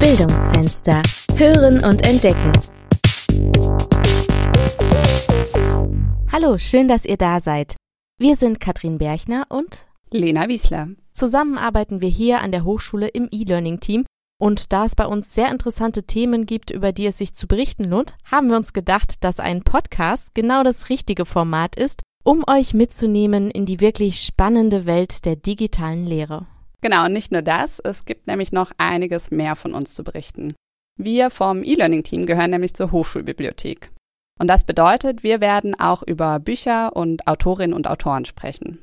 Bildungsfenster. Hören und entdecken. Hallo, schön, dass ihr da seid. Wir sind Katrin Berchner und Lena Wiesler. Zusammen arbeiten wir hier an der Hochschule im E-Learning-Team und da es bei uns sehr interessante Themen gibt, über die es sich zu berichten lohnt, haben wir uns gedacht, dass ein Podcast genau das richtige Format ist, um euch mitzunehmen in die wirklich spannende Welt der digitalen Lehre. Genau, und nicht nur das, es gibt nämlich noch einiges mehr von uns zu berichten. Wir vom E-Learning-Team gehören nämlich zur Hochschulbibliothek. Und das bedeutet, wir werden auch über Bücher und Autorinnen und Autoren sprechen.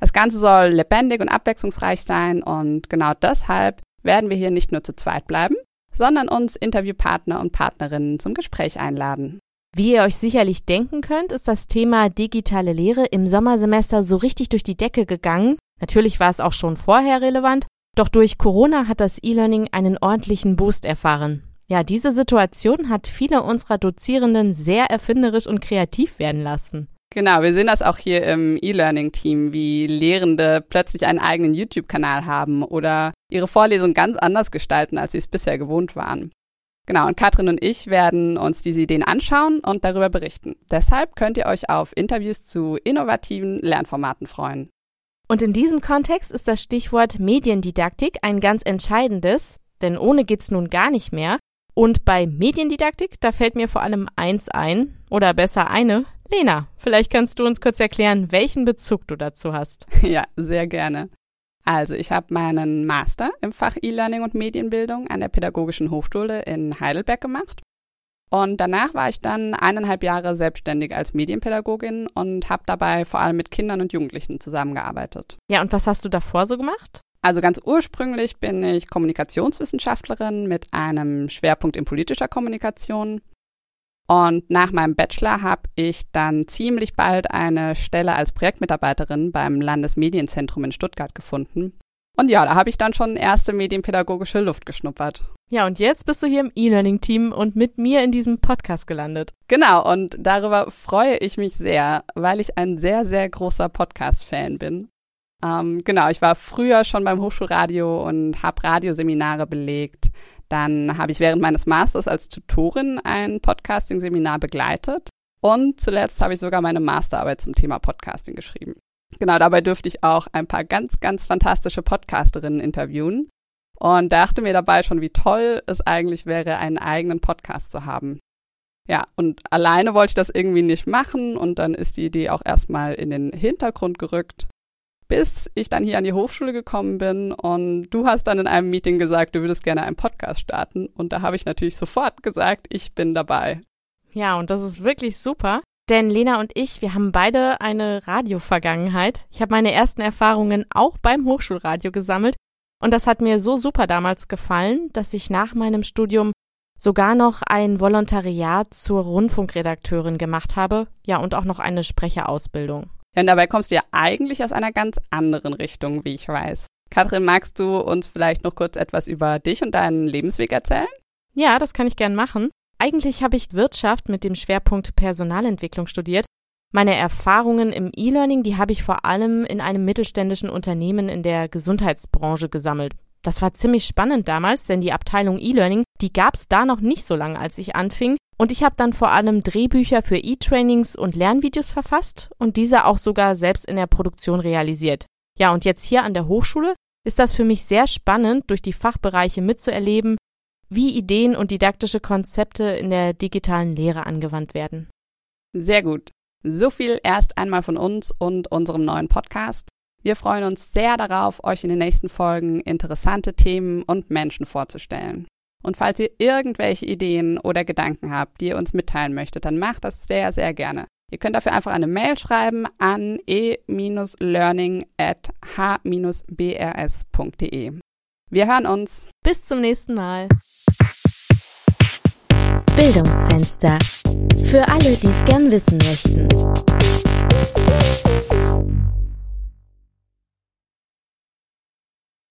Das Ganze soll lebendig und abwechslungsreich sein und genau deshalb werden wir hier nicht nur zu zweit bleiben, sondern uns Interviewpartner und Partnerinnen zum Gespräch einladen. Wie ihr euch sicherlich denken könnt, ist das Thema digitale Lehre im Sommersemester so richtig durch die Decke gegangen. Natürlich war es auch schon vorher relevant, doch durch Corona hat das E-Learning einen ordentlichen Boost erfahren. Ja, diese Situation hat viele unserer Dozierenden sehr erfinderisch und kreativ werden lassen. Genau, wir sehen das auch hier im E-Learning-Team, wie Lehrende plötzlich einen eigenen YouTube-Kanal haben oder ihre Vorlesung ganz anders gestalten, als sie es bisher gewohnt waren. Genau, und Katrin und ich werden uns diese Ideen anschauen und darüber berichten. Deshalb könnt ihr euch auf Interviews zu innovativen Lernformaten freuen. Und in diesem Kontext ist das Stichwort Mediendidaktik ein ganz entscheidendes, denn ohne geht's nun gar nicht mehr. Und bei Mediendidaktik, da fällt mir vor allem eins ein, oder besser eine. Lena, vielleicht kannst du uns kurz erklären, welchen Bezug du dazu hast. Ja, sehr gerne. Also ich habe meinen Master im Fach E-Learning und Medienbildung an der Pädagogischen Hochschule in Heidelberg gemacht. Und danach war ich dann eineinhalb Jahre selbstständig als Medienpädagogin und habe dabei vor allem mit Kindern und Jugendlichen zusammengearbeitet. Ja, und was hast du davor so gemacht? Also ganz ursprünglich bin ich Kommunikationswissenschaftlerin mit einem Schwerpunkt in politischer Kommunikation und nach meinem Bachelor habe ich dann ziemlich bald eine Stelle als Projektmitarbeiterin beim Landesmedienzentrum in Stuttgart gefunden. Und ja, da habe ich dann schon erste medienpädagogische Luft geschnuppert. Ja, und jetzt bist du hier im E-Learning-Team und mit mir in diesem Podcast gelandet. Genau, und darüber freue ich mich sehr, weil ich ein sehr, sehr großer Podcast-Fan bin. Ähm, genau, ich war früher schon beim Hochschulradio und habe Radioseminare belegt. Dann habe ich während meines Masters als Tutorin ein Podcasting-Seminar begleitet. Und zuletzt habe ich sogar meine Masterarbeit zum Thema Podcasting geschrieben. Genau, dabei durfte ich auch ein paar ganz, ganz fantastische Podcasterinnen interviewen und dachte mir dabei schon, wie toll es eigentlich wäre, einen eigenen Podcast zu haben. Ja, und alleine wollte ich das irgendwie nicht machen und dann ist die Idee auch erstmal in den Hintergrund gerückt bis ich dann hier an die Hochschule gekommen bin und du hast dann in einem Meeting gesagt, du würdest gerne einen Podcast starten und da habe ich natürlich sofort gesagt, ich bin dabei. Ja, und das ist wirklich super, denn Lena und ich, wir haben beide eine Radiovergangenheit. Ich habe meine ersten Erfahrungen auch beim Hochschulradio gesammelt und das hat mir so super damals gefallen, dass ich nach meinem Studium sogar noch ein Volontariat zur Rundfunkredakteurin gemacht habe, ja, und auch noch eine Sprecherausbildung. Ja, und dabei kommst du ja eigentlich aus einer ganz anderen Richtung, wie ich weiß. Katrin, magst du uns vielleicht noch kurz etwas über dich und deinen Lebensweg erzählen? Ja, das kann ich gern machen. Eigentlich habe ich Wirtschaft mit dem Schwerpunkt Personalentwicklung studiert. Meine Erfahrungen im E-Learning, die habe ich vor allem in einem mittelständischen Unternehmen in der Gesundheitsbranche gesammelt. Das war ziemlich spannend damals, denn die Abteilung E-Learning, die gab es da noch nicht so lange, als ich anfing. Und ich habe dann vor allem Drehbücher für E-Trainings und Lernvideos verfasst und diese auch sogar selbst in der Produktion realisiert. Ja, und jetzt hier an der Hochschule ist das für mich sehr spannend, durch die Fachbereiche mitzuerleben, wie Ideen und didaktische Konzepte in der digitalen Lehre angewandt werden. Sehr gut. So viel erst einmal von uns und unserem neuen Podcast. Wir freuen uns sehr darauf, euch in den nächsten Folgen interessante Themen und Menschen vorzustellen. Und falls ihr irgendwelche Ideen oder Gedanken habt, die ihr uns mitteilen möchtet, dann macht das sehr, sehr gerne. Ihr könnt dafür einfach eine Mail schreiben an e-learning at h-brs.de. Wir hören uns. Bis zum nächsten Mal. Bildungsfenster. Für alle, die es gern wissen möchten.